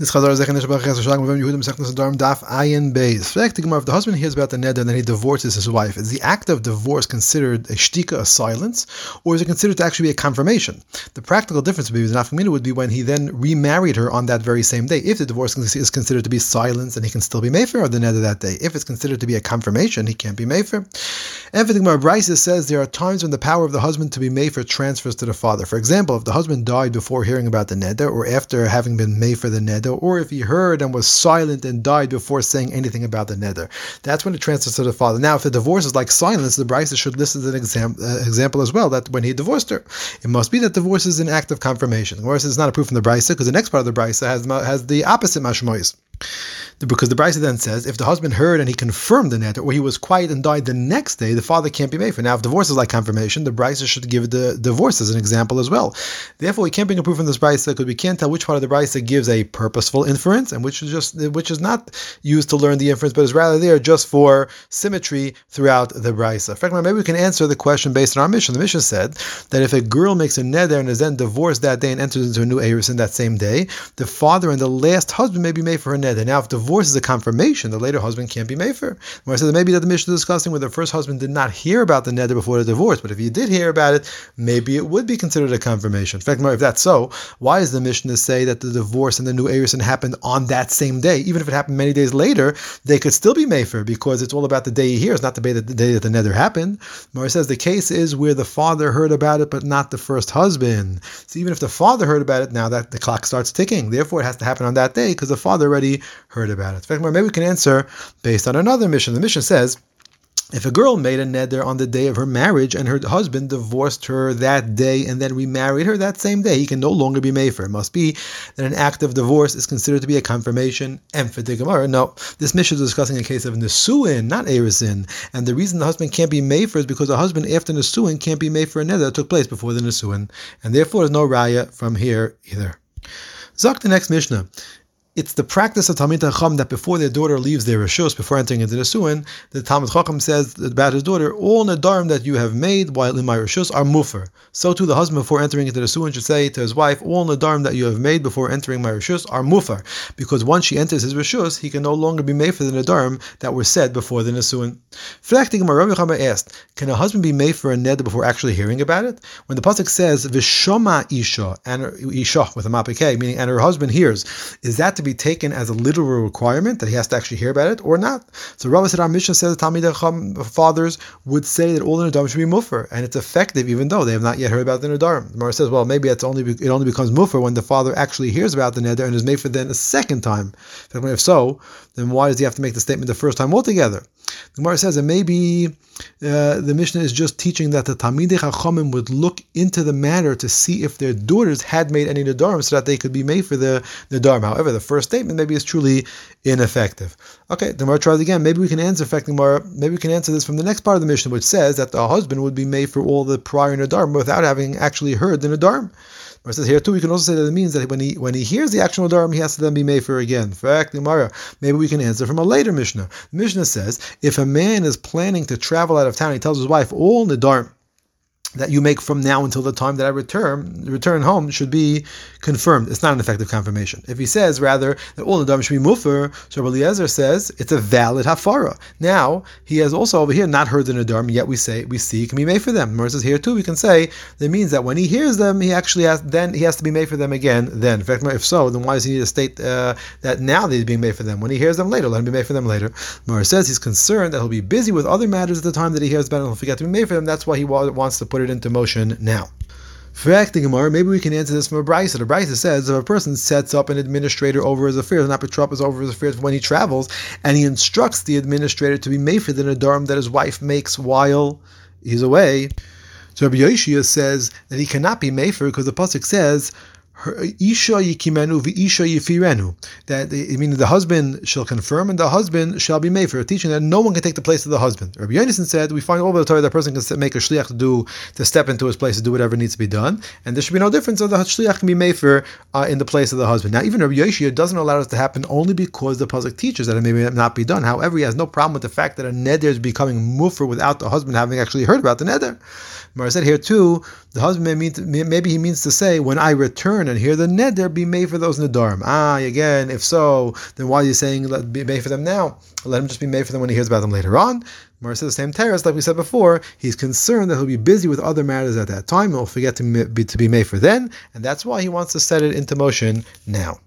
This Chazar Sechnas Adarm Daf Ayin Beis. If the husband hears about the neder and then he divorces his wife, is the act of divorce considered a shtika, a silence, or is it considered to actually be a confirmation? The practical difference between the nafkamina would be when he then remarried her on that very same day. If the divorce is considered to be silence, and he can still be mefer of the neder that day. If it's considered to be a confirmation, he can't be mefer. And for the Gemara says there are times when the power of the husband to be mefer transfers to the father. For example, if the husband died before hearing about the neder, or after having been mefer the neder or if he heard and was silent and died before saying anything about the neder. That's when it transfers to the father. Now, if the divorce is like silence, the Brisa should list as an exam, uh, example as well that when he divorced her, it must be that divorce is an act of confirmation. Course, it's not a proof from the Brisa because the next part of the Brisa has, has the opposite mashmois. Because the Brisa then says, if the husband heard and he confirmed the neder, or he was quiet and died the next day, the father can't be mefer. Now, if divorce is like confirmation, the Brisa should give the divorce as an example as well. Therefore, we can't bring a proof from this Brisa because we can't tell which part of the Brisa gives a purposeful inference and which is just which is not used to learn the inference, but is rather there just for symmetry throughout the Brisa. Fact, maybe we can answer the question based on our Mishnah. The Mishnah said that if a girl makes a neder and is then divorced that day and enters into a new eris in that same day, the father and the last husband may be mefer her neder neder. Now, if divorce is a confirmation, the later husband can't be mefer. Where I said maybe that the Mishnah is discussing where the first husband did not hear about the neder before the divorce, but if he did hear about it, maybe it would be considered a confirmation. In fact, if that's so, why is the Mishnah to say that the divorce and the new erison happened on that same day? Even if it happened many days later, they could still be mefer because it's all about the day he hears, not the day that the, day that the neder happened. Mara says the case is where the father heard about it, but not the first husband. So even if the father heard about it, now that the clock starts ticking, therefore it has to happen on that day because the father already heard about it. Maybe we can answer based on another Mishnah. The Mishnah says, if a girl made a neder on the day of her marriage and her husband divorced her that day and then remarried her that same day, he can no longer be mefer. It must be that an act of divorce is considered to be a confirmation. And for the Gemara, no, this Mishnah is discussing a case of Nisuin, not Erisin. And the reason the husband can't be mefer is because the husband after Nisuin can't be mefer a neder that took place before the Nisuin. And therefore, there's no raya from here either. Zok the next Mishnah it's the practice of Talmid Chacham that before their daughter leaves their rishus, before entering into the suin, the Talmid Chacham says about his daughter, all nadarim that you have made while in my rishus are mufer. So too the husband before entering into the suin should say to his wife, all nadarim that you have made before entering my rishus are mufer, because once she enters his rishus, he can no longer be mefer the nadarim that were said before the nisuin. Flechting Rabbi asked, can a husband be mefer a ned before actually hearing about it? When the pasuk says v'shoma isha and isha with a mapike, meaning and her husband hears, is that to be taken as a literal requirement that he has to actually hear about it or not? So Rabbi said our Mishnah says Talmid uh, fathers would say that all the Nadarim should be mufer, and it's effective even though they have not yet heard about the Nadarim. The says, well, maybe it's only it only becomes mufer when the father actually hears about the Neder and is mefer then a second time. If so, then why does he have to make the statement the first time altogether? The Gemara says that maybe uh, the Mishnah is just teaching that the Talmidei Chachamim would look into the matter to see if their daughters had made any Nadarim so that they could be mefer the Nadarim. However, the first statement maybe is truly ineffective. Okay, the Gemara tries again. Maybe we can answer Gemara. Maybe we can answer this from the next part of the Mishnah, which says that the husband would be mefer all the prior Nadarim without having actually heard the Nadarim. It says here too, we can also say that it means that when he when he hears the actual Nadarim, he has to then be mefer again. Fact, Gemara. Maybe we can answer from a later Mishnah. The Mishnah says if a man is planning to travel out of town, he tells his wife all Nadarim that you make from now until the time that I return return home should be confirmed. It's not an effective confirmation. If he says rather that all the dam should be mufer, so Eliezer says it's a valid hafara. Now he has also over here not heard the nadarim, yet we say we see it can be mefer them. Says here too we can say that means that when he hears them, he actually has then he has to be mefer them again. Then, in fact, if so, then why does he need to state uh, that now that he's being mefer them? When he hears them later, let him be mefer them later. Mer says he's concerned that he'll be busy with other matters at the time that he hears it, and he'll forget to be mefer them. That's why he wants to put put it into motion now. Fact the Gemara, maybe we can answer this from a brisa. The brisa says if a person sets up an administrator over his affairs, an apotropos over his affairs when he travels, and he instructs the administrator to be mefer the nadarim that his wife makes while he's away. So Rabbi Yoshia says that he cannot be mefer because the pasuk says Isha yikimenu v'isha yifirenu. That I mean, the husband shall confirm and the husband shall be mefer a teaching that no one can take the place of the husband. Rabbi Yonason said we find all over the Torah that a person can make a shliach to do to step into his place to do whatever needs to be done, and there should be no difference. So the shliach can be mefer uh, in the place of the husband. Now, even Rabbi Yoshia doesn't allow this to happen only because the pasuk teaches that it may not be done. However, he has no problem with the fact that a neder is becoming mufer without the husband having actually heard about the neder. Mara said here too, the husband may mean to, maybe he means to say when I return and here the neder be mefer those nedarim. Ah, again, if so, then why are you saying let be mefer them now? Let him just be mefer them when he hears about them later on. Mar says the same terrace, like we said before, he's concerned that he'll be busy with other matters at that time. and will forget to be, to be mefer then, and that's why he wants to set it into motion now.